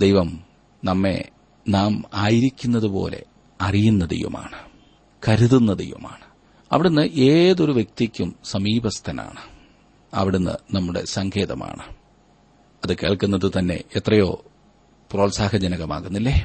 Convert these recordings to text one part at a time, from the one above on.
ദൈവം നമ്മെ നാം ആയിരിക്കുന്നതുപോലെ കരുതുന്ന ദൈവമാണ് അവിടുന്ന് ഏതൊരു വ്യക്തിക്കും സമീപസ്ഥനാണ്. അവിടുന്ന് നമ്മുടെ സങ്കേതമാണ്. അത് കേൾക്കുന്നത് തന്നെ എത്രയോ പ്രോത്സാഹജനകമാകുന്നില്ലേ?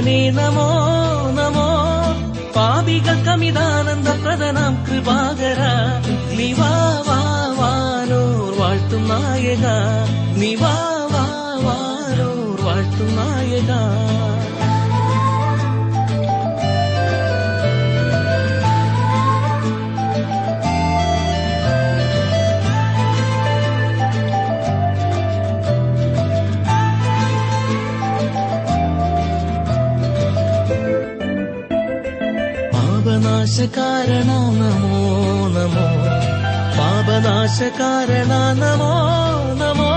ജീവനേ നമോ നമോ പാപികൾക്കമിതാനന്ദ പ്രദനാം കൃപാകര നിവാ വാ വാനോർ വാഴ്ത്തും നായക നിവാ വാ വാനോർ വാഴ്ത്തും നായക പാപനാശകാരണ നമോ? നമോ പാപനാശകാരണ നമോ? നമോ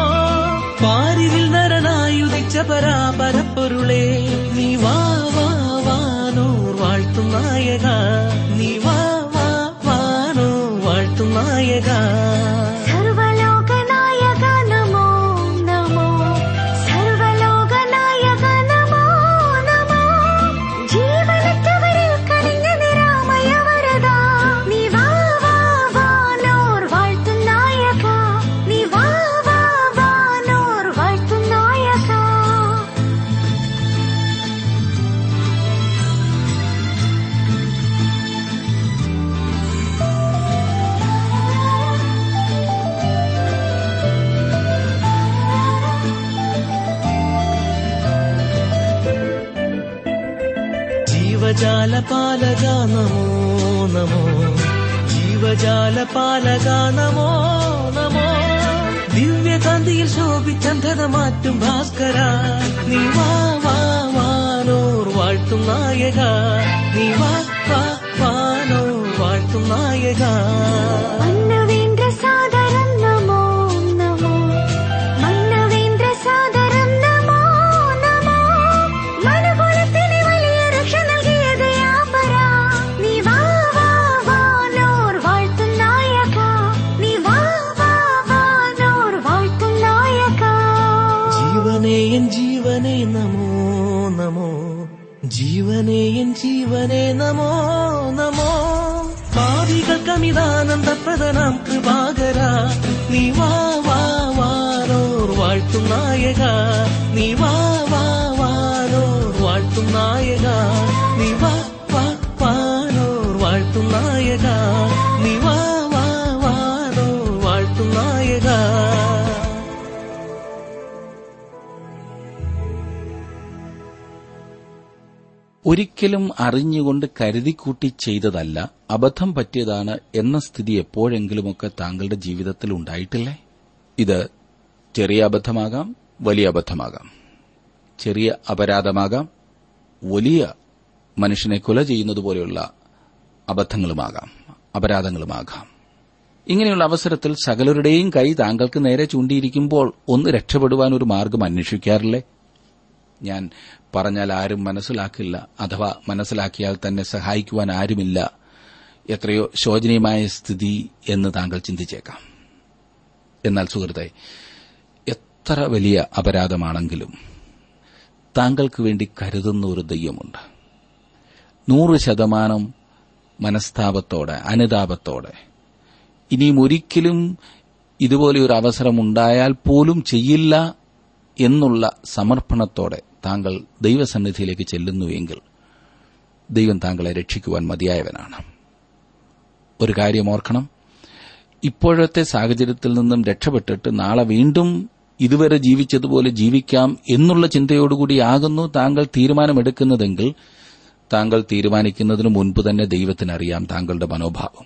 പാരിതിൽ നരനായുദിച്ച പരാപരപ്പൊരുളേ നീ വാ വാ വാനോർ വാഴ്ത്തും നായക. നീ വാ വാ വാനോർ വാഴ്ത്തും നായക. ജീവജാല പാലക നമോ? നമോ ജീവജാല പാലക നമോ? നമോ ദിവ്യകാന്തിയിൽ ശോഭിച്ചന്ധത മാറ്റും ഭാസ്കര. നീ വാ വാ വാനോർ വാഴ്ത്തും നായക. നീ വാ വാ വാനോർ വാഴ്ത്തും നായക. ഭാവികൾക്കമിതാനന്ദ പ്രദനാം കൃപാകര നീ വാ വാ വാനോർ വാഴ്ത്തും നായക നീ വാ വാ വാനോർ വാഴ്ത്തും നായക നീ വാ വാ വാനോർ വാഴ്ത്തും നായക നീ വാ ഒരിക്കലും അറിഞ്ഞുകൊണ്ട് കരുതിക്കൂട്ടി ചെയ്തതല്ല അബദ്ധം പറ്റിയതാണ് എന്ന സ്ഥിതി എപ്പോഴെങ്കിലുമൊക്കെ താങ്കളുടെ ജീവിതത്തിൽ ഉണ്ടായിട്ടില്ലേ? ഇത് ചെറിയ അബദ്ധമാകാം വലിയ അബദ്ധമാകാം. ചെറിയ അപരാധമാകാം വലിയ മനുഷ്യനെ കൊല ചെയ്യുന്നതുപോലെയുള്ള അബദ്ധങ്ങളുമാകാം അപരാധങ്ങളുമാകാം. ഇങ്ങനെയുള്ള അവസരത്തിൽ സകലരുടെയും കൈ താങ്കൾക്ക് നേരെ ചൂണ്ടിയിരിക്കുമ്പോൾ ഒന്ന് രക്ഷപ്പെടുവാൻ ഒരു മാർഗം അന്വേഷിക്കാറില്ലേ? ഞാൻ പറഞ്ഞാൽ ആരും മനസ്സിലാക്കില്ല അഥവാ മനസ്സിലാക്കിയാൽ തന്നെ സഹായിക്കുവാൻ ആരുമില്ല. എത്രയോ ശോചനീയമായ സ്ഥിതി എന്ന് താങ്കൾ ചിന്തിച്ചേക്കാം. എന്നാൽ സുഹൃത്തെ എത്ര വലിയ അപരാധമാണെങ്കിലും താങ്കൾക്ക് വേണ്ടി കരുതുന്ന ഒരു ദൈവമുണ്ട്. നൂറ് ശതമാനം മനസ്താപത്തോടെ അനുതാപത്തോടെ. ഇനിയും ഒരിക്കലും ഇതുപോലെ ഒരു അവസരം ഉണ്ടായാൽ പോലും ചെയ്യില്ല എന്നുള്ള സമർപ്പണത്തോടെ താങ്കൾ ദൈവസന്നിധിയിലേക്ക് ചെല്ലുന്നുവെങ്കിൽ ദൈവം താങ്കളെ രക്ഷിക്കുവാൻ മതിയായവനാണ്. ഒരു കാര്യം ഓർക്കണം. ഇപ്പോഴത്തെ സാഹചര്യത്തിൽ നിന്നും രക്ഷപ്പെട്ടിട്ട് നാളെ വീണ്ടും ഇതുവരെ ജീവിച്ചതുപോലെ ജീവിക്കാം എന്നുള്ള ചിന്തയോടുകൂടിയാകുന്നു താങ്കൾ തീരുമാനമെടുക്കുന്നതെങ്കിൽ താങ്കൾ തീരുമാനിക്കുന്നതിന് മുൻപ് തന്നെ ദൈവത്തിനറിയാം താങ്കളുടെ മനോഭാവം.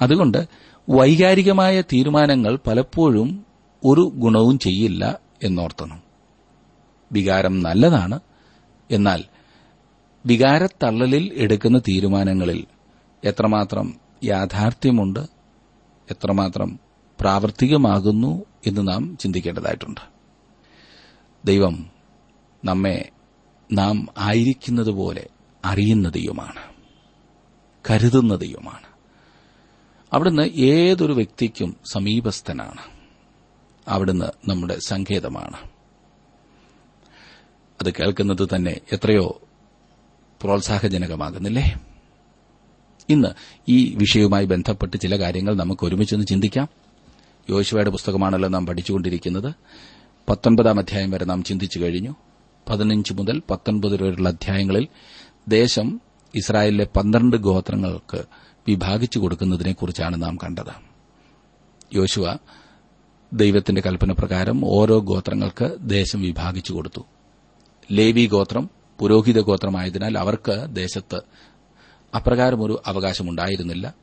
അതുകൊണ്ട് വൈകാരികമായ തീരുമാനങ്ങൾ പലപ്പോഴും ഒരു ഗുണവും ചെയ്യില്ല എന്നോർത്തണം. വികാരം നല്ലതാണ്. എന്നാൽ വികാരത്തള്ളലിൽ എടുക്കുന്ന തീരുമാനങ്ങളിൽ എത്രമാത്രം യാഥാർത്ഥ്യമുണ്ട് എത്രമാത്രം പ്രാവർത്തികമാകുന്നു എന്ന് നാം ചിന്തിക്കേണ്ടതായിട്ടുണ്ട്. ദൈവം നമ്മെ നാം ആയിരിക്കുന്നത് പോലെ അറിയുന്ന ദൈവമാണ് കരുതുന്ന ദൈവമാണ് അവിടുന്ന് ഏതൊരു വ്യക്തിക്കും സമീപസ്ഥനാണ്. അവിടുന്ന് നമ്മുടെ സങ്കേതമാണ്. അത് കേൾക്കുന്നത് തന്നെ എത്രയോ പ്രോത്സാഹജനകമാകുന്നില്ലേ? ഇന്ന് ഈ വിഷയവുമായി ബന്ധപ്പെട്ട് ചില കാര്യങ്ങൾ നമുക്ക് ഒരുമിച്ചൊന്ന് ചിന്തിക്കാം. യോശുവയുടെ പുസ്തകമാണല്ലോ നാം പഠിച്ചുകൊണ്ടിരിക്കുന്നത്. പത്തൊൻപതാം അധ്യായം വരെ നാം ചിന്തിച്ചു കഴിഞ്ഞു. പതിനഞ്ച് മുതൽ പത്തൊൻപത് വരെയുള്ള അധ്യായങ്ങളിൽ ദേശം ഇസ്രായേലിലെ പന്ത്രണ്ട് ഗോത്രങ്ങൾക്ക് വിഭാഗിച്ചു കൊടുക്കുന്നതിനെക്കുറിച്ചാണ് നാം കണ്ടത്. യോശുവ ദൈവത്തിന്റെ കൽപ്പന പ്രകാരം ഓരോ ഗോത്രങ്ങൾക്ക് ദേശം വിഭാഗിച്ചു കൊടുത്തു. ലേവി ഗോത്രം പുരോഹിത ഗോത്രമായതിനാൽ അവർക്ക് ദേശത്ത് അപ്രകാരമൊരു അവകാശമുണ്ടായിരുന്നില്ല.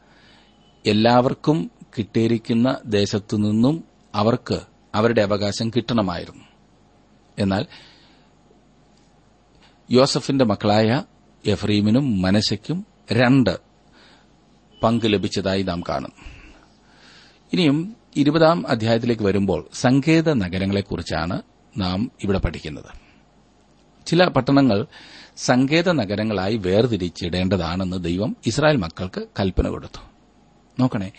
എല്ലാവർക്കും കിട്ടിയിരിക്കുന്ന ദേശത്തു നിന്നും അവർക്ക് അവരുടെ അവകാശം കിട്ടണമായിരുന്നു. എന്നാൽ യോസഫിന്റെ മക്കളായ എഫ്രീമിനും മനശയ്ക്കും രണ്ട് പങ്ക് ലഭിച്ചതായി നാം കാണും. ഇനിയും ഇരുപതാം അധ്യായത്തിലേക്ക് വരുമ്പോൾ സങ്കേത നഗരങ്ങളെക്കുറിച്ചാണ് നാം ഇവിടെ പഠിക്കുന്നത്. ചില പട്ടണങ്ങൾ സങ്കേത നഗരങ്ങളായി വേർതിരിച്ചിടേണ്ടതാണെന്ന് ദൈവം ഇസ്രായേൽ മക്കൾക്ക് കൽപ്പന കൊടുത്തു. നോക്കണേ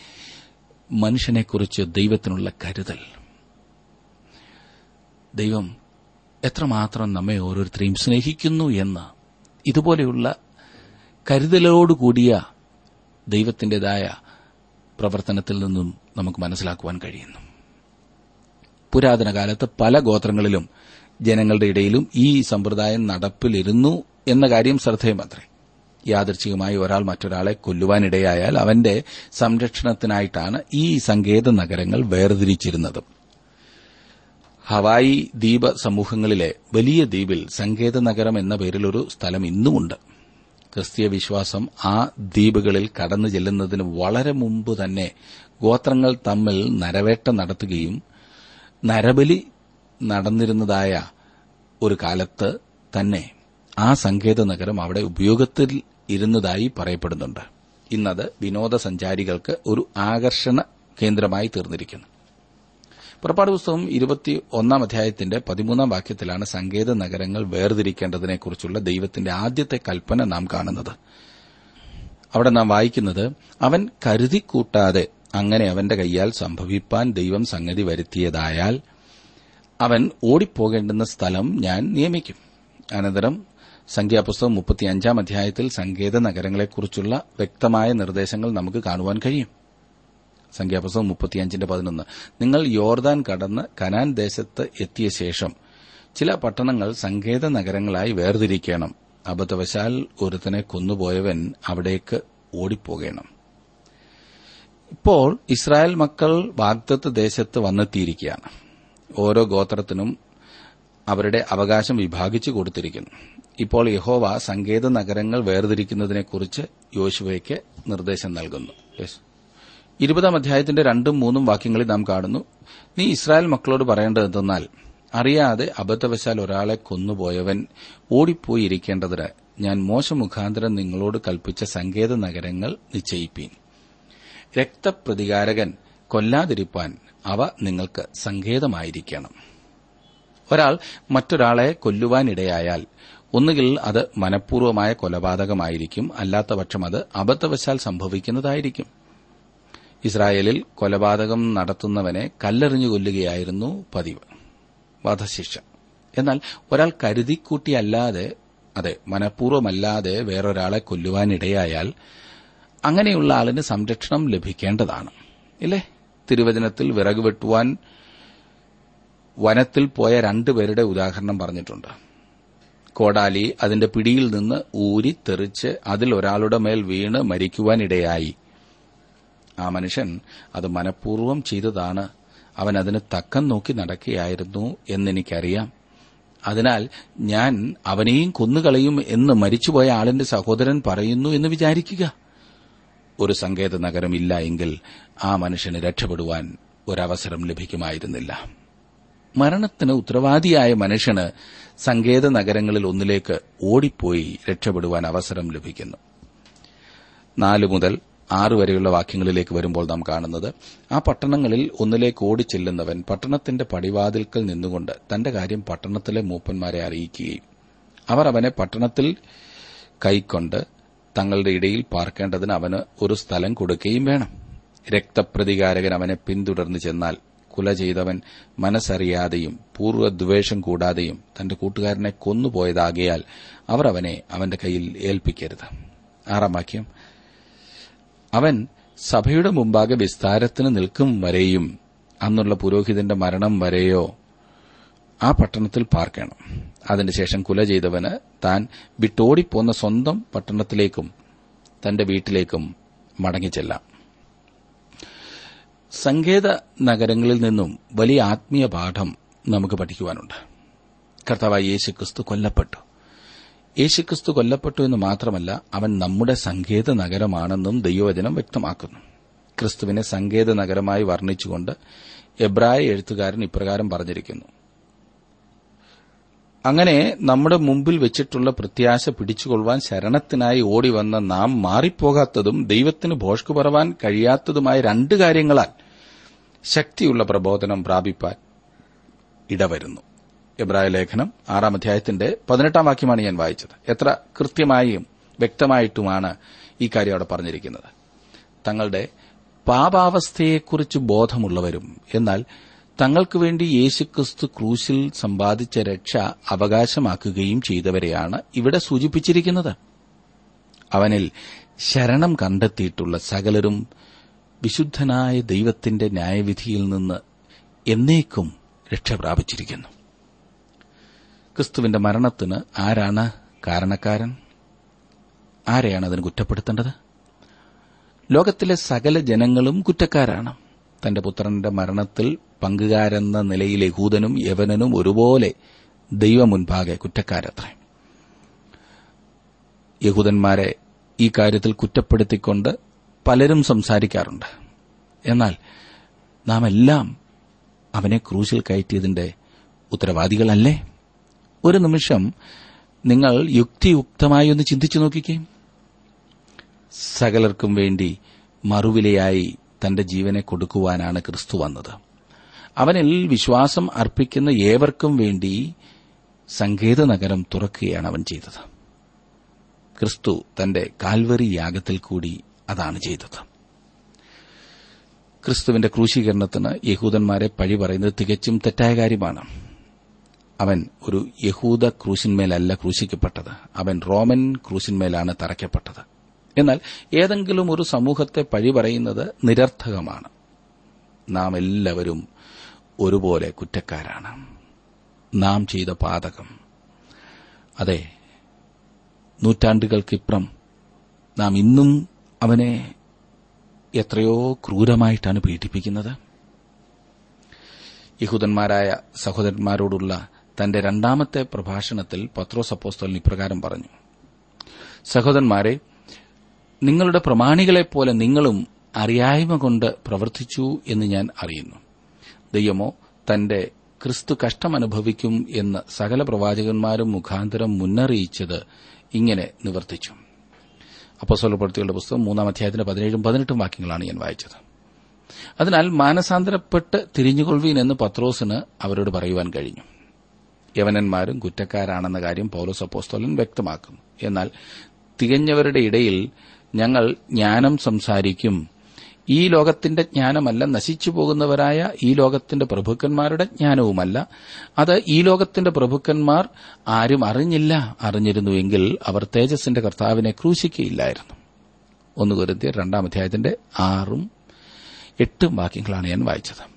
മനുഷ്യനെക്കുറിച്ച് ദൈവത്തിനുള്ള കരുതൽ. ദൈവം എത്രമാത്രം നമ്മെ ഓരോരുത്തരെയും സ്നേഹിക്കുന്നു എന്ന് ഇതുപോലെയുള്ള കരുതലോടുകൂടിയ ദൈവത്തിന്റേതായ പ്രവർത്തനത്തിൽ നിന്നും നമുക്ക് മനസ്സിലാക്കുവാൻ കഴിയുന്നു. പുരാതന കാലത്ത് പല ഗോത്രങ്ങളിലും ജനങ്ങളുടെ ഇടയിലും ഈ സമ്പ്രദായം നടപ്പിലിരുന്നു എന്ന കാര്യം ശ്രദ്ധേയമത്രേ. യാദർച്ഛികമായി ഒരാൾ മറ്റൊരാളെ കൊല്ലുവാനിടയായാൽ അവന്റെ സംരക്ഷണത്തിനായിട്ടാണ് ഈ സങ്കേത നഗരങ്ങൾ വേർതിരിച്ചിരുന്നത്. ഹവായി ദ്വീപ സമൂഹങ്ങളിലെ വലിയ ദ്വീപിൽ സങ്കേത നഗരം എന്ന പേരിലൊരു സ്ഥലം ഇന്നുമുണ്ട്. ക്രിസ്തീയ വിശ്വാസം ആ ദ്വീപുകളിൽ കടന്നു ചെല്ലുന്നതിന് വളരെ മുമ്പ് തന്നെ ഗോത്രങ്ങൾ തമ്മിൽ നരവേട്ട നടത്തുകയും നരബലി നടന്നിരുന്നതായ ഒരു കാലത്ത് തന്നെ ആ സങ്കേത നഗരം അവിടെ ഉപയോഗത്തിൽ ഇരുന്നതായി പറയപ്പെടുന്നുണ്ട്. ഇന്നത് വിനോദസഞ്ചാരികൾക്ക് ഒരു ആകർഷണ കേന്ദ്രമായി തീർന്നിരിക്കുന്നു. പുറപ്പാട് പുസ്തകം ഇരുപത്തി ഒന്നാം അധ്യായത്തിന്റെ പതിമൂന്നാം വാക്യത്തിലാണ് സങ്കേത നഗരങ്ങൾ വേർതിരിക്കേണ്ടതിനെക്കുറിച്ചുള്ള ദൈവത്തിന്റെ ആദ്യത്തെ കൽപ്പന നാം കാണുന്നത്. അവിടെ നാം വായിക്കുന്നത് അവൻ കരുതിക്കൂട്ടാതെ അങ്ങനെ അവന്റെ കൈയാൽ സംഭവിപ്പാൻ ദൈവം സംഗതി വരുത്തിയതായാൽ അവൻ ഓടിപ്പോകേണ്ടുന്ന സ്ഥലം ഞാൻ നിയമിക്കും. അനന്തരം സംഖ്യാപുസ്തകം മുപ്പത്തിയഞ്ചാം അധ്യായത്തിൽ സങ്കേത നഗരങ്ങളെക്കുറിച്ചുള്ള വ്യക്തമായ നിർദ്ദേശങ്ങൾ നമുക്ക് കാണുവാൻ കഴിയും. സംഖ്യാപുസ്തകം മുപ്പത്തിയഞ്ചിന്റെ പതിനൊന്ന്. നിങ്ങൾ യോർദാൻ കടന്ന് കനാൻ ദേശത്ത് എത്തിയ ശേഷം ചില പട്ടണങ്ങൾ സങ്കേത നഗരങ്ങളായി വേർതിരിക്കണം. അബദ്ധവശാൽ ഒരുത്തനെ കൊന്നുപോയവൻ അവിടേക്ക് ഓടിപ്പോകണം. ഇപ്പോൾ ഇസ്രായേൽ മക്കൾ വാഗ്ദത്ത് ദേശത്ത് വന്നെത്തിയിരിക്കുകയാണ്. ഓരോ ഗോത്രത്തിനും അവരുടെ അവകാശം വിഭാഗിച്ചു കൊടുത്തിരിക്കുന്നു. ഇപ്പോൾ യഹോവ സങ്കേത നഗരങ്ങൾ വേർതിരിക്കുന്നതിനെക്കുറിച്ച് യോശുവയ്ക്ക് നിർദ്ദേശം നൽകുന്നു. ഇരുപതാം അധ്യായത്തിന്റെ രണ്ടും മൂന്നും വാക്യങ്ങളിൽ നാം കാണുന്നു. നീ ഇസ്രായേൽ മക്കളോട് പറയേണ്ടത് എന്തെന്നാൽ അറിയാതെ അബദ്ധവശാൽ ഒരാളെ കൊന്നുപോയവൻ ഓടിപ്പോയി ഞാൻ ഞാൻ മോശമുഖാന്തരം നിങ്ങളോട് കൽപ്പിച്ച സങ്കേത നഗരങ്ങൾ നിശ്ചയിപ്പീൻ. രക്തപ്രതികാരകൻ കൊല്ലാതിരിപ്പാൻ അവ നിങ്ങൾക്ക് സങ്കേതമായിരിക്കണം. ഒരാൾ മറ്റൊരാളെ കൊല്ലുവാനിടയായാൽ ഒന്നുകിൽ അത് മനഃപൂർവമായ കൊലപാതകമായിരിക്കും അല്ലാത്തപക്ഷം അത് അബദ്ധവശാൽ സംഭവിക്കുന്നതായിരിക്കും. ഇസ്രായേലിൽ കൊലപാതകം നടത്തുന്നവനെ കല്ലെറിഞ്ഞു കൊല്ലുകയായിരുന്നു പതിവ്. വധശിക്ഷ. എന്നാൽ ഒരാൾ കരുതിക്കൂട്ടിയല്ലാതെ അതെ മനഃപൂർവമല്ലാതെ വേറൊരാളെ കൊല്ലുവാനിടയായാൽ അങ്ങനെയുള്ള ആളിന് സംരക്ഷണം ലഭിക്കേണ്ടതാണ്. ഇല്ലേ? തിരുവചനത്തിൽ വിറക് വെട്ടുവാൻ വനത്തിൽ പോയ രണ്ടുപേരുടെ ഉദാഹരണം പറഞ്ഞിട്ടുണ്ട്. കോടാലി അതിന്റെ പിടിയിൽ നിന്ന് ഊരി തെറിച്ച് അതിൽ ഒരാളുടെ മേൽ വീണ് മരിക്കുവാനിടയായി. ആ മനുഷ്യൻ അത് മനഃപൂർവം ചെയ്തതാണ്. അവൻ അതിന് തക്കം നോക്കി നടക്കുകയായിരുന്നു എന്നെനിക്കറിയാം. അതിനാൽ ഞാൻ അവനെയും കൊന്നുകളയും എന്ന് മരിച്ചുപോയ ആളിന്റെ സഹോദരൻ പറയുന്നു എന്ന് വിചാരിക്കുക. ഒരു സങ്കേത നഗരമില്ല എങ്കിൽ ആ മനുഷ്യന് രക്ഷപ്പെടുവാൻ ഒരവസരം ലഭിക്കുമായിരുന്നില്ല. മരണത്തിന് ഉത്തരവാദിയായ മനുഷ്യന് സങ്കേത നഗരങ്ങളിൽ ഒന്നിലേക്ക് ഓടിപ്പോയി രക്ഷപ്പെടുവാൻ അവസരം ലഭിക്കുന്നു. നാല് മുതൽ ആറ് വരെയുള്ള വാക്യങ്ങളിലേക്ക് വരുമ്പോൾ നാം കാണുന്നത് ആ പട്ടണങ്ങളിൽ ഒന്നിലേക്ക് ഓടിച്ചെല്ലുന്നവൻ പട്ടണത്തിന്റെ പടിവാതിൽക്കൽ നിന്നുകൊണ്ട് തന്റെ കാര്യം പട്ടണത്തിലെ മൂപ്പന്മാരെ അറിയിക്കുകയും അവർ അവനെ പട്ടണത്തിൽ കൈക്കൊണ്ട് തങ്ങളുടെ ഇടയിൽ പാർക്കേണ്ടതിന് അവന് ഒരു സ്ഥലം കൊടുക്കുകയും വേണം. രക്തപ്രതികാരകൻ അവനെ പിന്തുടർന്ന് ചെന്നാൽ കുല ചെയ്തവൻ മനസ്സറിയാതെയും പൂർവദ്വേഷം കൂടാതെയും തന്റെ കൂട്ടുകാരനെ കൊന്നുപോയതാകയാൽ അവർ അവനെ അവന്റെ കയ്യിൽ ഏൽപ്പിക്കരുത്. ആറാം വാക്യം. അവൻ സഭയുടെ മുമ്പാകെ വിസ്താരത്തിന് നിൽക്കും വരെയും അന്നുള്ള പുരോഹിതന്റെ മരണം വരെയോ ആ പട്ടണത്തിൽ പാർക്കണം അതിനുശേഷം കുല ചെയ്തവന് താൻ വിട്ടോടിപ്പോന്ന സ്വന്തം പട്ടണത്തിലേക്കും തന്റെ വീട്ടിലേക്കും മടങ്ങിച്ചെല്ലാം സങ്കേത നഗരങ്ങളിൽ നിന്നും വലിയ ആത്മീയ പാഠം നമുക്ക് പഠിക്കുവാനുണ്ട്. കർത്താവായ യേശുക്രിസ്തു കൊല്ലപ്പെട്ടു. യേശുക്രിസ്തു കൊല്ലപ്പെട്ടു എന്ന് മാത്രമല്ല അവൻ നമ്മുടെ സങ്കേത നഗരമാണെന്നും ദൈവവചനം വ്യക്തമാക്കുന്നു. ക്രിസ്തുവിനെ സങ്കേത നഗരമായി വർണിച്ചുകൊണ്ട് എബ്രായ എഴുത്തുകാരൻ ഇപ്രകാരം പറഞ്ഞിരിക്കുന്നു. അങ്ങനെ നമ്മുടെ മുമ്പിൽ വെച്ചിട്ടുള്ള പ്രത്യാശ പിടിച്ചുകൊള്ളുവാൻ ശരണത്തിനായി ഓടിവന്ന നാം മാറിപ്പോകാത്തതും ദൈവത്തിന് ഭോഷ്കു പറവാൻ കഴിയാത്തതുമായ രണ്ട് കാര്യങ്ങളാൽ ശക്തിയുള്ള പ്രബോധനം പ്രാപിപ്പാൻ ഇടവരുന്നു. എബ്രായ ലേഖനം ആറാം അധ്യായത്തിന്റെ പതിനെട്ടാം വാക്യമാണ് ഞാൻ വായിച്ചത്. എത്ര കൃത്യമായും വ്യക്തമായിട്ടുമാണ് ഈ കാര്യം അവിടെ പറഞ്ഞിരിക്കുന്നത്. തങ്ങളുടെ പാപാവസ്ഥയെക്കുറിച്ച് ബോധമുള്ളവരും എന്നാൽ തങ്ങൾക്ക് വേണ്ടി യേശുക്രിസ്തു ക്രൂശിൽ സമ്പാദിച്ച രക്ഷ അവകാശമാക്കുകയും ചെയ്തവരെയാണ് ഇവിടെ സൂചിപ്പിച്ചിരിക്കുന്നത്. അവനിൽ ശരണം കണ്ടെത്തിയിട്ടുള്ള സകലരും വിശുദ്ധനായ ദൈവത്തിന്റെ ന്യായവിധിയിൽ നിന്ന് എന്നേക്കും രക്ഷ പ്രാപിച്ചിരിക്കുന്നു. ക്രിസ്തുവിന്റെ മരണത്തിന് ആരാണ് കാരണക്കാരൻ? ആരെയാണ് അതിന് കുറ്റപ്പെടുത്തേണ്ടത്? ലോകത്തിലെ സകല ജനങ്ങളും കുറ്റക്കാരാണ്. തന്റെ പുത്രന്റെ മരണത്തിൽ പങ്കുകാരെന്ന നിലയിൽ യഹൂദനും യവനനും ഒരുപോലെ ദൈവമുൻപാകെ കുറ്റക്കാരത്രേ. യഹൂദന്മാരെ ഈ കാര്യത്തിൽ കുറ്റപ്പെടുത്തിക്കൊണ്ട് പലരും സംസാരിക്കാറുണ്ട്. എന്നാൽ നാം എല്ലാം അവനെ ക്രൂശിൽ കയറ്റിയതിന്റെ ഉത്തരവാദികളല്ലേ? ഒരു നിമിഷം നിങ്ങൾ യുക്തിയുക്തമായി ഒന്ന് ചിന്തിച്ചു നോക്കിക്കേ. സകലർക്കും വേണ്ടി മറുവിലയായി തന്റെ ജീവനെ കൊടുക്കുവാനാണ് ക്രിസ്തു വന്നത്. അവനിൽ വിശ്വാസം അർപ്പിക്കുന്ന ഏവർക്കും വേണ്ടി സങ്കേത നഗരം തുറക്കുകയാണ് അവൻ ചെയ്തത്. ക്രിസ്തു തന്റെ കാൽവറി യാഗത്തിൽ കൂടി അതാണ് ചെയ്തത്. ക്രിസ്തുവിന്റെ ക്രൂശീകരണത്തിന് യഹൂദന്മാരെ പഴി പറയുന്നത് തികച്ചും തെറ്റായ കാര്യമാണ്. അവൻ ഒരു യഹൂദ ക്രൂശിന്മേലല്ല ക്രൂശിക്കപ്പെട്ടത്. അവൻ റോമൻ ക്രൂശിന്മേലാണ് തറയ്ക്കപ്പെട്ടത്. എന്നാൽ ഏതെങ്കിലും ഒരു സമൂഹത്തെ പഴി പറയുന്നത് നിരർത്ഥകമാണ്. നാം എല്ലാവരും ഒരുപോലെ കുറ്റക്കാരാണ്. നാം ചെയ്ത പാതകം. അതെ നൂറ്റാണ്ടുകൾക്കിപ്പുറം നാം ഇന്നും അവനെ എത്രയോ ക്രൂരമായിട്ടാണ് പീഡിപ്പിക്കുന്നത്. യഹൂദന്മാരായ സഹോദരന്മാരോടുള്ള തന്റെ രണ്ടാമത്തെ പ്രഭാഷണത്തിൽ പത്രോസ് അപ്പോസ്തലൻ ഇപ്രകാരം പറഞ്ഞു. സഹോദരന്മാരെ നിങ്ങളുടെ പ്രമാണികളെപ്പോലെ നിങ്ങളും അറിയായ്മ കൊണ്ട് പ്രവർത്തിച്ചു എന്ന് ഞാൻ അറിയുന്നു. ദൈവമോ തന്റെ ക്രിസ്തു കഷ്ടമനുഭവിക്കും എന്ന് സകല പ്രവാചകന്മാരും മുഖാന്തരം മുന്നറിയിച്ചത് ഇങ്ങനെ നിവർത്തിച്ചു. അപ്പസോലപ്പെടുത്തികളുടെ പുസ്തകം മൂന്നാം അധ്യായത്തിന്റെ പതിനേഴും പതിനെട്ടും വാക്യങ്ങളാണ് ഞാൻ വായിച്ചത്. അതിനാൽ മാനസാന്തരപ്പെട്ട് തിരിഞ്ഞുകൊള്ളുവീൻ എന്ന് പത്രോസിന് അവരോട് പറയുവാൻ കഴിഞ്ഞു. യവനന്മാരും കുറ്റക്കാരാണെന്ന കാര്യം പൌലോസ് അപ്പോസ്തോലൻ വ്യക്തമാക്കുന്നു. എന്നാൽ തികഞ്ഞവരുടെ ഇടയിൽ ഞങ്ങൾ ജ്ഞാനം സംസാരിക്കും ഈ ലോകത്തിന്റെ ജ്ഞാനമല്ല നശിച്ചു പോകുന്നവരായ ഈ ലോകത്തിന്റെ പ്രഭുക്കന്മാരുടെ ജ്ഞാനവുമല്ല. അത് ഈ ലോകത്തിന്റെ പ്രഭുക്കന്മാർ ആരും അറിഞ്ഞില്ല. അറിഞ്ഞിരുന്നുവെങ്കിൽ അവർ തേജസ്സിന്റെ കർത്താവിനെ ക്രൂശിക്കുകയില്ലായിരുന്നു. ഒന്ന് രണ്ടാം അധ്യായത്തിന്റെ ആറും എട്ടും വാക്യങ്ങളാണ് ഞാൻ വായിച്ചത്.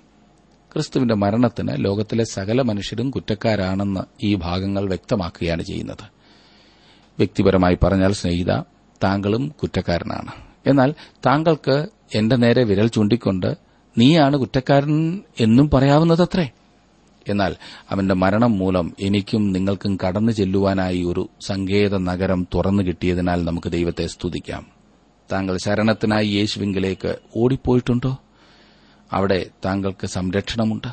ക്രിസ്തുവിന്റെ മരണത്തിന് ലോകത്തിലെ സകല മനുഷ്യരും കുറ്റക്കാരാണെന്ന് ഈ ഭാഗങ്ങൾ വ്യക്തമാക്കുകയാണ് ചെയ്യുന്നത്. വ്യക്തിപരമായി പറഞ്ഞാൽ സ്നേഹിത താങ്കളും കുറ്റക്കാരനാണ്. എന്നാൽ താങ്കൾക്ക് എന്റെ നേരെ വിരൽ ചൂണ്ടിക്കൊണ്ട് നീയാണ് കുറ്റക്കാരൻ എന്നും പറയാവുന്നതത്രേ. എന്നാൽ അവന്റെ മരണം മൂലം എനിക്കും നിങ്ങൾക്കും കടന്നു ചെല്ലുവാനായി ഒരു സങ്കേത നഗരം തുറന്നു കിട്ടിയതിനാൽ നമുക്ക് ദൈവത്തെ സ്തുതിക്കാം. താങ്കൾ ശരണത്തിനായി യേശുവിങ്കിലേക്ക് ഓടിപ്പോയിട്ടുണ്ടോ? അവിടെ താങ്കൾക്ക് സംരക്ഷണമുണ്ട്.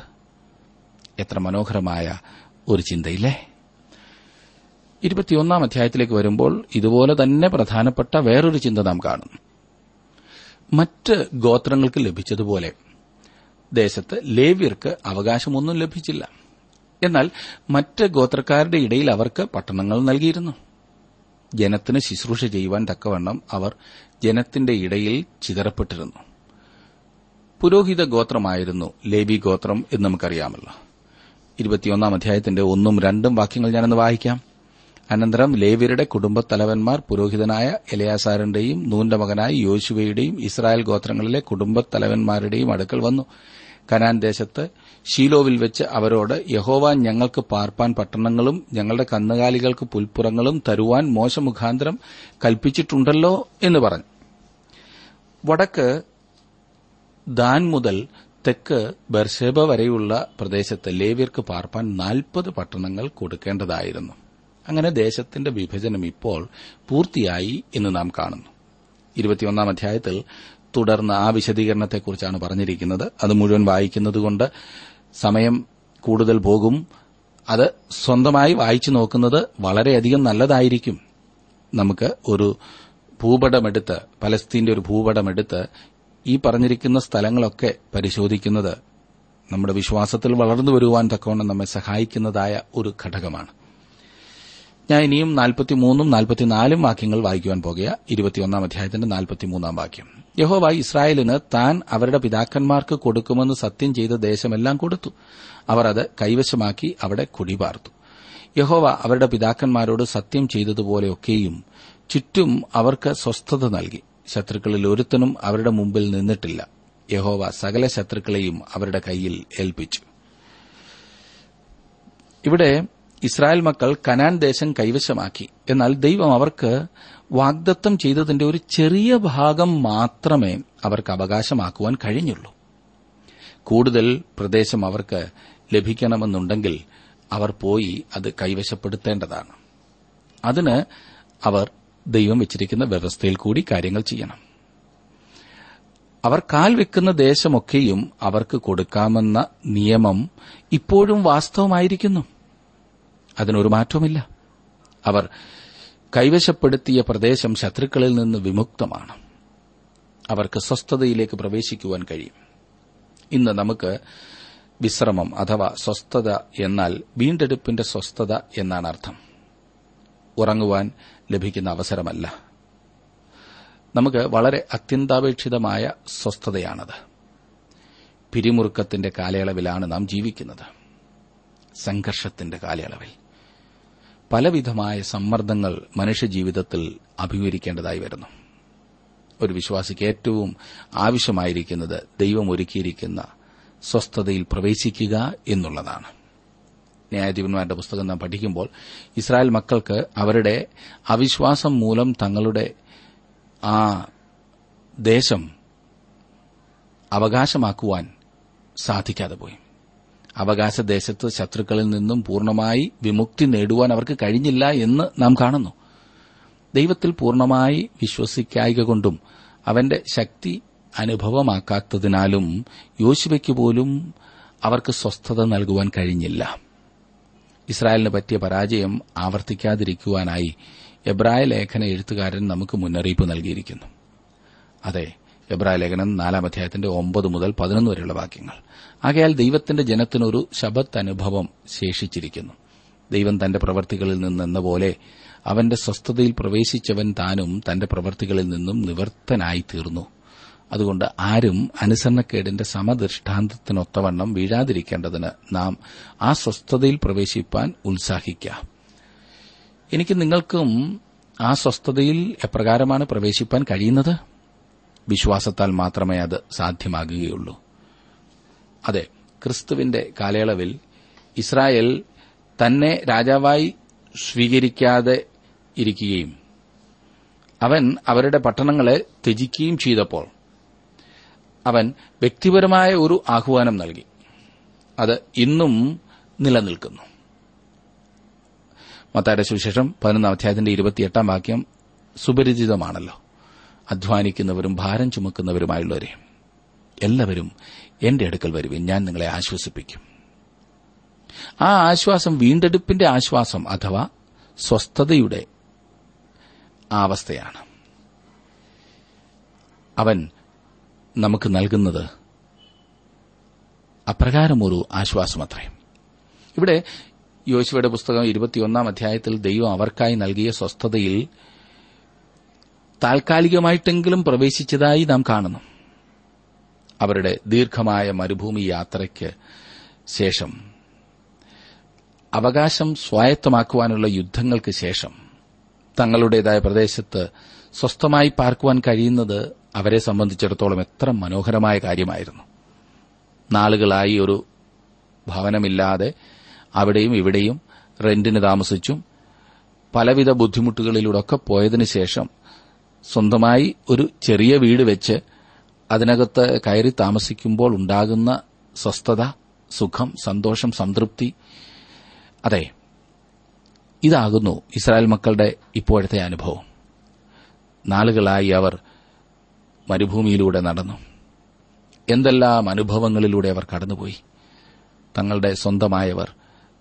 എത്ര മനോഹരമായ ഒരു ചിന്തയില്ലേ? ഇരുപത്തിയൊന്നാം അധ്യായത്തിലേക്ക് വരുമ്പോൾ ഇതുപോലെ തന്നെ പ്രധാനപ്പെട്ട വേറൊരു ചിന്ത നാം കാണുന്നു മറ്റ് ഗോത്രങ്ങൾക്ക് ലഭിച്ചതുപോലെ. ദേശത്ത് ലേവ്യർക്ക് അവകാശമൊന്നും ലഭിച്ചില്ല. എന്നാൽ മറ്റ് ഗോത്രക്കാരുടെ ഇടയിൽ അവർക്ക് പട്ടണങ്ങൾ നൽകിയിരുന്നു. ജനത്തിന് ശുശ്രൂഷ ചെയ്യുവാൻ തക്കവണ്ണം അവർ ജനത്തിന്റെ ഇടയിൽ ചിതറപ്പെട്ടിരുന്നു. പുരോഹിത ഗോത്രമായിരുന്നു ലേബി ഗോത്രം എന്ന് നമുക്കറിയാമല്ലോ. ഇരുപത്തിയൊന്നാം അധ്യായത്തിന്റെ ഒന്നും രണ്ടും വാക്യങ്ങൾ ഞാനൊന്ന് വായിക്കാം. അനന്തരം ലേവ്യരുടെ കുടുംബത്തലവന്മാർ പുരോഹിതനായ എലയാസാറിന്റെയും നൂന്റെ മകനായ യോശുവയുടെയും ഇസ്രായേൽ ഗോത്രങ്ങളിലെ കുടുംബത്തലവന്മാരുടെയും അടുക്കൽ വന്നു. കനാൻ ദേശത്ത് ഷീലോവിൽ വെച്ച് അവരോട് യഹോവ ഞങ്ങൾക്ക് പാർപ്പാൻ പട്ടണങ്ങളും ഞങ്ങളുടെ കന്നുകാലികൾക്ക് പുൽപ്പുറങ്ങളും തരുവാൻ മോശമുഖാന്തരം കൽപ്പിച്ചിട്ടുണ്ടല്ലോ എന്ന് പറഞ്ഞു. വടക്ക് ദാൻ മുതൽ തെക്ക് ബർഷേബ വരെയുള്ള പ്രദേശത്ത് ലേവ്യർക്ക് പാർപ്പാൻ നാൽപ്പത് പട്ടണങ്ങൾ കൊടുക്കേണ്ടതായിരുന്നു. അങ്ങനെ ദേശത്തിന്റെ വിഭജനം ഇപ്പോൾ പൂർത്തിയായി എന്ന് നാം കാണുന്നു. ഇരുപത്തിയൊന്നാം അധ്യായത്തിൽ തുടർന്ന് ആ വിശദീകരണത്തെക്കുറിച്ചാണ് പറഞ്ഞിരിക്കുന്നത്. അത് മുഴുവൻ വായിക്കുന്നതുകൊണ്ട് സമയം കൂടുതൽ പോകും. അത് സ്വന്തമായി വായിച്ചു നോക്കുന്നത് വളരെയധികം നല്ലതായിരിക്കും. നമുക്ക് ഒരു ഭൂപടമെടുത്ത് പലസ്തീന്റെ ഒരു ഭൂപടമെടുത്ത് ഈ പറഞ്ഞിരിക്കുന്ന സ്ഥലങ്ങളൊക്കെ പരിശോധിക്കുന്നത് നമ്മുടെ വിശ്വാസത്തിൽ വളർന്നു വരുവാൻ തക്കവണ്ണം നമ്മെ സഹായിക്കുന്നതായ ഒരു ഘടകമാണ്. ഞാൻ ഇനിയും നാൽപ്പത്തിമൂന്നും നാൽപ്പത്തിനാലും വാക്യങ്ങൾ വായിക്കുവാൻ പോകുക. ഇരുപത്തിയൊന്നാം അധ്യായത്തിന്റെ നാൽപ്പത്തിമൂന്നാം വാക്യം. യഹോവ ഇസ്രായേലിന് താൻ അവരുടെ പിതാക്കന്മാർക്ക് കൊടുക്കുമെന്ന് സത്യം ചെയ്ത ദേശമെല്ലാം കൊടുത്തു. അവർ അത് കൈവശമാക്കി അവിടെ കുടിപാർത്തു യഹോവ അവരുടെ പിതാക്കന്മാരോട് സത്യം ചെയ്തതുപോലെയൊക്കെയും ചുറ്റും അവർക്ക് സ്വസ്ഥത നൽകി. ശത്രുക്കളിൽ ഒരുത്തനും അവരുടെ മുമ്പിൽ നിന്നിട്ടില്ല. യഹോവ സകല ശത്രുക്കളെയും അവരുടെ കയ്യിൽ ഏൽപ്പിച്ചു. ഇവിടെ ഇസ്രായേൽ മക്കൾ കനാൻ ദേശം കൈവശമാക്കി. എന്നാൽ ദൈവം അവർക്ക് വാഗ്ദത്തം ചെയ്തതിന്റെ ഒരു ചെറിയ ഭാഗം മാത്രമേ അവർക്ക് അവകാശമാക്കുവാൻ കഴിഞ്ഞുള്ളൂ. കൂടുതൽ പ്രദേശം അവർക്ക് ലഭിക്കണമെന്നുണ്ടെങ്കിൽ അവർ പോയി അത് കൈവശപ്പെടുത്തേണ്ടതാണ്. അതിന് അവർ ദൈവം വെച്ചിരിക്കുന്ന വ്യവസ്ഥയിൽ കൂടി കാര്യങ്ങൾ ചെയ്യണം. അവർ കാൽ വെക്കുന്ന ദേശമൊക്കെയും അവർക്ക് കൊടുക്കാമെന്ന നിയമം ഇപ്പോഴും വാസ്തവമായിരിക്കുന്നു. അതിനൊരു മാറ്റവുമില്ല. അവർ കൈവശപ്പെടുത്തിയ പ്രദേശം ശത്രുക്കളിൽ നിന്ന് വിമുക്തമാണ്. അവർക്ക് സ്വസ്ഥതയിലേക്ക് പ്രവേശിക്കുവാൻ കഴിയും. ഇന്ന് നമുക്ക് വിശ്രമം അഥവാ സ്വസ്ഥത എന്നാൽ വീണ്ടെടുപ്പിന്റെ സ്വസ്ഥത എന്നാണ് അർത്ഥം. ഉറങ്ങുവാൻ ലഭിക്കുന്ന അവസരമല്ല. നമുക്ക് വളരെ അത്യന്താപേക്ഷിതമായ സ്വസ്ഥതയാണത്. പിരിമുറുക്കത്തിന്റെ കാലയളവിലാണ് നാം ജീവിക്കുന്നത്. സംഘർഷത്തിന്റെ കാലയളവിൽ. പലവിധമായ സമ്മർദ്ദങ്ങൾ മനുഷ്യജീവിതത്തിൽ അഭിമുഖീകരിക്കേണ്ടതായി വരുന്നു. ഒരു വിശ്വാസിക്ക് ഏറ്റവും ആവശ്യമായിരിക്കുന്നത് ദൈവം ഒരുക്കിയിരിക്കുന്ന സ്വസ്ഥതയിൽ പ്രവേശിക്കുക എന്നുള്ളതാണ്. ന്യായാധിപന്മാരുടെ പുസ്തകം നാം പഠിക്കുമ്പോൾ ഇസ്രായേൽ മക്കൾക്ക് അവരുടെ അവിശ്വാസം മൂലം തങ്ങളുടെ ആ ദേശം അവകാശമാക്കുവാൻ സാധിക്കാതെ പോയി. അവകാശദേശത്ത് ശത്രുക്കളിൽ നിന്നും പൂർണമായി വിമുക്തി നേടുവാൻ അവർക്ക് കഴിഞ്ഞില്ല എന്ന് നാം കാണുന്നു. ദൈവത്തിൽ പൂർണമായി വിശ്വസിക്കായിക കൊണ്ടും അവന്റെ ശക്തി അനുഭവമാക്കാത്തതിനാലും യോശുവയ്ക്ക് പോലും അവർക്ക് സ്വസ്ഥത നൽകുവാൻ കഴിഞ്ഞില്ല. ഇസ്രായേലിന് പറ്റിയ പരാജയം ആവർത്തിക്കാതിരിക്കുവാനായി എബ്രായ ലേഖന എഴുത്തുകാരൻ നമുക്ക് മുന്നറിയിപ്പ് നൽകിയിരിക്കുന്നു. അതെ എബ്രായ ലേഖനം നാലാം അധ്യായത്തിന്റെ ഒമ്പത് മുതൽ പതിനൊന്ന് വരെയുള്ള വാക്യങ്ങൾ. ആകയാൽ ദൈവത്തിന്റെ ജനത്തിനൊരു ശബത്ത് അനുഭവം ശേഷിച്ചിരിക്കുന്നു. ദൈവം തന്റെ പ്രവർത്തികളിൽ നിന്നെന്ന പോലെ അവന്റെ സ്വസ്ഥതയിൽ പ്രവേശിച്ചവൻ താനും തന്റെ പ്രവർത്തികളിൽ നിന്നും നിവർത്തനായി തീർന്നു അതുകൊണ്ട് ആരും അനുസരണക്കേടിന്റെ സമദൃഷ്ടാന്തത്തിനൊത്തവണ്ണം വീഴാതിരിക്കേണ്ടതിന് നാം ആ സ്വസ്ഥതയിൽ പ്രവേശിപ്പാൻ ഉത്സാഹിക്കാം എനിക്ക് നിങ്ങൾക്കും ആ സ്വസ്ഥതയിൽ എപ്രകാരമാണ് പ്രവേശിപ്പാൻ കഴിയുന്നത്? വിശ്വാസത്താൽ മാത്രമേ അത് സാധ്യമാകുകയുള്ളൂ. അതെ ക്രിസ്തുവിന്റെ കാലയളവിൽ ഇസ്രായേൽ തന്നെ രാജാവായി സ്വീകരിക്കാതെ ഇരിക്കുകയും അവൻ അവരുടെ പട്ടണങ്ങളെ ത്യജിക്കുകയും ചെയ്തപ്പോൾ അവൻ വ്യക്തിപരമായ ഒരു ആഹ്വാനം നൽകി. അത് ഇന്നും നിലനിൽക്കുന്നു. മത്തായുടെ സുവിശേഷം പതിനൊന്നാം അധ്യായത്തിന്റെ ഇരുപത്തിയെട്ടാം വാക്യം സുപരിചിതമാണല്ലോ. അധ്വാനിക്കുന്നവരും ഭാരം ചുമക്കുന്നവരുമായുള്ളവരെ. എല്ലാവരും എന്റെ അടുക്കൽ വരുവിൻ. ഞാൻ നിങ്ങളെ ആശ്വസിപ്പിക്കും. ആ ആശ്വാസം വീണ്ടെടുപ്പിന്റെ ആശ്വാസം അഥവാ സ്വസ്ഥതയുടെ അവസ്ഥയാണ്. അവൻ നമുക്ക് നൽകുന്നത് അപ്രകാരമൊരു ആശ്വാസമത്രേ. ഇവിടെ യോശുവയുടെ പുസ്തകം ഇരുപത്തിയൊന്നാം അധ്യായത്തിൽ ദൈവം അവർക്കായി നൽകിയ സ്വസ്ഥതയിൽ താൽക്കാലികമായിട്ടെങ്കിലും പ്രവേശിച്ചതായി നാം കാണുന്നു. അവരുടെ ദീർഘമായ മരുഭൂമി യാത്രയ്ക്ക് ശേഷം അവകാശം സ്വായത്തമാക്കുവാനുള്ള യുദ്ധങ്ങൾക്ക് ശേഷം തങ്ങളുടേതായ പ്രദേശത്ത് സ്വസ്ഥമായി പാർക്കുവാൻ കഴിയുന്നത് അവരെ സംബന്ധിച്ചിടത്തോളം എത്ര മനോഹരമായ കാര്യമായിരുന്നു. നാളുകളായി ഒരു ഭവനമില്ലാതെ അവിടെയും ഇവിടെയും റെന്റിന് താമസിച്ചും പലവിധ ബുദ്ധിമുട്ടുകളിലൂടെയൊക്കെ പോയതിനു ശേഷം സ്വന്തമായി ഒരു ചെറിയ വീട് വെച്ച് അതിനകത്ത് കയറി താമസിക്കുമ്പോൾ ഉണ്ടാകുന്ന സ്വസ്ഥത സുഖം സന്തോഷം സംതൃപ്തി. അതെ ഇതാകുന്നു ഇസ്രായേൽ മക്കളുടെ ഇപ്പോഴത്തെ അനുഭവം. നാളുകളായി അവർ മരുഭൂമിയിലൂടെ നടന്നു. എന്തെല്ലാം അനുഭവങ്ങളിലൂടെ അവർ കടന്നുപോയി. തങ്ങളുടെ സ്വന്തമായവർ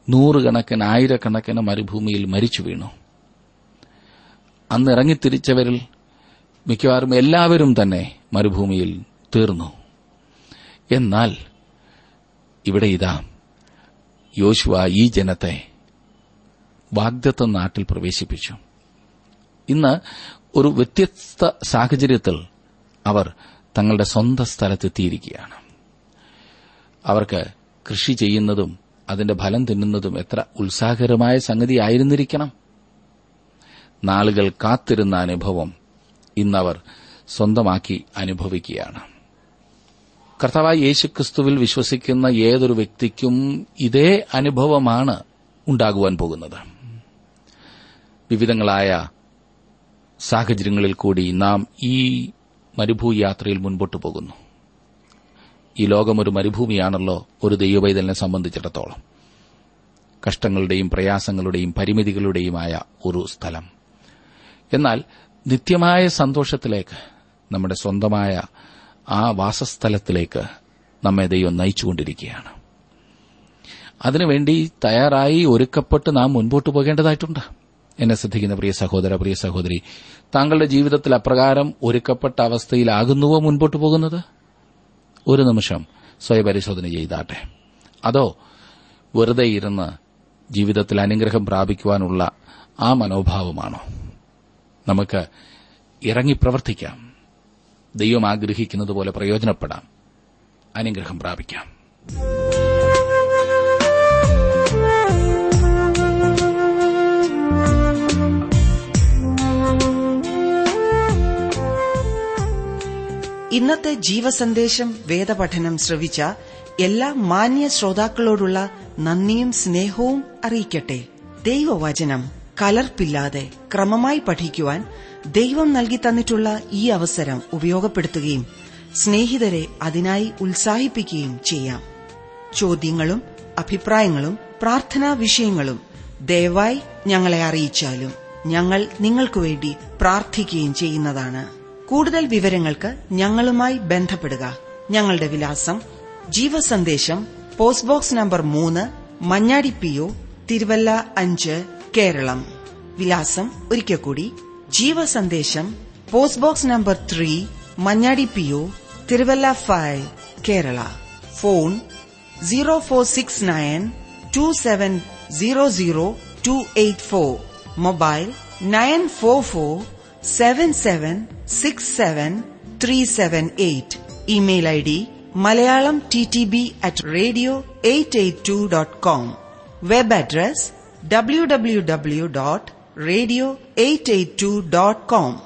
നൂറുകണക്കിന് ആയിരക്കണക്കിന് മരുഭൂമിയിൽ മരിച്ചു വീണു. അന്ന് ഇറങ്ങിത്തിരിച്ചവരിൽ മിക്കവാറും എല്ലാവരും തന്നെ മരുഭൂമിയിൽ തീർന്നു. എന്നാൽ ഇവിടെ ഇതാ യോശുവ ഈ ജനത്തെ വാഗ്ദത്ത നാട്ടിൽ പ്രവേശിപ്പിച്ചു. ഇന്ന് ഒരു വ്യത്യസ്ത സാഹചര്യത്തിൽ അവർ തങ്ങളുടെ സ്വന്തം സ്ഥലത്തെത്തിയിരിക്കുകയാണ്. അവർക്ക് കൃഷി ചെയ്യുന്നതും അതിന്റെ ഫലം തിന്നുന്നതും എത്ര ഉത്സാഹകരമായ സംഗതി സംഗതിയായിരുന്നിരിക്കണം നാളുകൾ കാത്തിരുന്ന അനുഭവം ഇന്നവർ സ്വന്തമാക്കി അനുഭവിക്കുകയാണ്. കർത്താവായ യേശുക്രിസ്തുവിൽ വിശ്വസിക്കുന്ന ഏതൊരു വ്യക്തിക്കും ഇതേ അനുഭവമാണ് ഉണ്ടാകുവാൻ പോകുന്നത്. വിവിധങ്ങളായ സാഹചര്യങ്ങളിൽ കൂടി നാം ഈ മരുഭൂയാത്രയിൽ മുൻപോട്ട് പോകുന്നു. ഈ ലോകം ഒരു മരുഭൂമിയാണല്ലോ ഒരു ദൈവവൈതലിനെ സംബന്ധിച്ചിടത്തോളം. കഷ്ടങ്ങളുടെയും പ്രയാസങ്ങളുടെയും പരിമിതികളുടെയുമായ ഒരു സ്ഥലം. എന്നാൽ നിത്യമായ സന്തോഷത്തിലേക്ക് നമ്മുടെ സ്വന്തമായ ആ വാസസ്ഥലത്തിലേക്ക് നമ്മെ ദൈവം നയിച്ചുകൊണ്ടിരിക്കുകയാണ്. അതിനുവേണ്ടി തയ്യാറായി ഒരുക്കപ്പെട്ട് നാം മുൻപോട്ട് പോകേണ്ടതായിട്ടുണ്ട്. എന്നെ ശ്രദ്ധിക്കുന്ന പ്രിയ സഹോദര പ്രിയ സഹോദരി താങ്കളുടെ ജീവിതത്തിൽ അപ്രകാരം ഒരുക്കപ്പെട്ട അവസ്ഥയിലാകുന്നുവോ മുൻപോട്ട് പോകുന്നത്? ഒരു നിമിഷം സ്വയപരിശോധന ചെയ്താട്ടെ. അതോ വെറുതെ ഇരുന്ന് ജീവിതത്തിൽ അനുഗ്രഹം പ്രാപിക്കുവാനുള്ള ആ മനോഭാവമാണോ? നമുക്ക് ഇറങ്ങി പ്രവർത്തിക്കാം. ദൈവം ആഗ്രഹിക്കുന്നത് പോലെ പ്രയോജനപ്പെടാം. അനുഗ്രഹം പ്രാപിക്കാം. ഇന്നത്തെ ജീവസന്ദേശം വേദപഠനം ശ്രവിച്ച എല്ലാ മാന്യ ശ്രോതാക്കളോടുള്ള നന്ദിയും സ്നേഹവും അറിയിക്കട്ടെ. ദൈവവചനം. കലർപ്പില്ലാതെ ക്രമമായി പഠിക്കുവാൻ ദൈവം നൽകി തന്നിട്ടുള്ള ഈ അവസരം ഉപയോഗപ്പെടുത്തുകയും സ്നേഹിതരെ അതിനായി ഉത്സാഹിപ്പിക്കുകയും ചെയ്യാം. ചോദ്യങ്ങളും അഭിപ്രായങ്ങളും പ്രാർത്ഥനാ വിഷയങ്ങളും ദയവായി ഞങ്ങളെ അറിയിച്ചാലും ഞങ്ങൾ നിങ്ങൾക്കു വേണ്ടി പ്രാർത്ഥിക്കുകയും ചെയ്യുന്നതാണ്. കൂടുതൽ വിവരങ്ങൾക്ക് ഞങ്ങളുമായി ബന്ധപ്പെടുക. ഞങ്ങളുടെ വിലാസം ജീവസന്ദേശം പോസ്റ്റ് ബോക്സ് നമ്പർ മൂന്ന് മഞ്ഞാടി പി ഒ തിരുവല്ല അഞ്ച് കേരളം. വിലാസം ഒരിക്കൽ കൂടി. Jeevasandesham. Post box number three Manjadi P O Thiruvalla five Kerala. Phone zero four six nine two seven zero zero two eight four. Mobile nine four four seven seven six seven three seven eight. Email I D Malayalam T T B at radio eight eight two dot com. Web address www.radio882.com.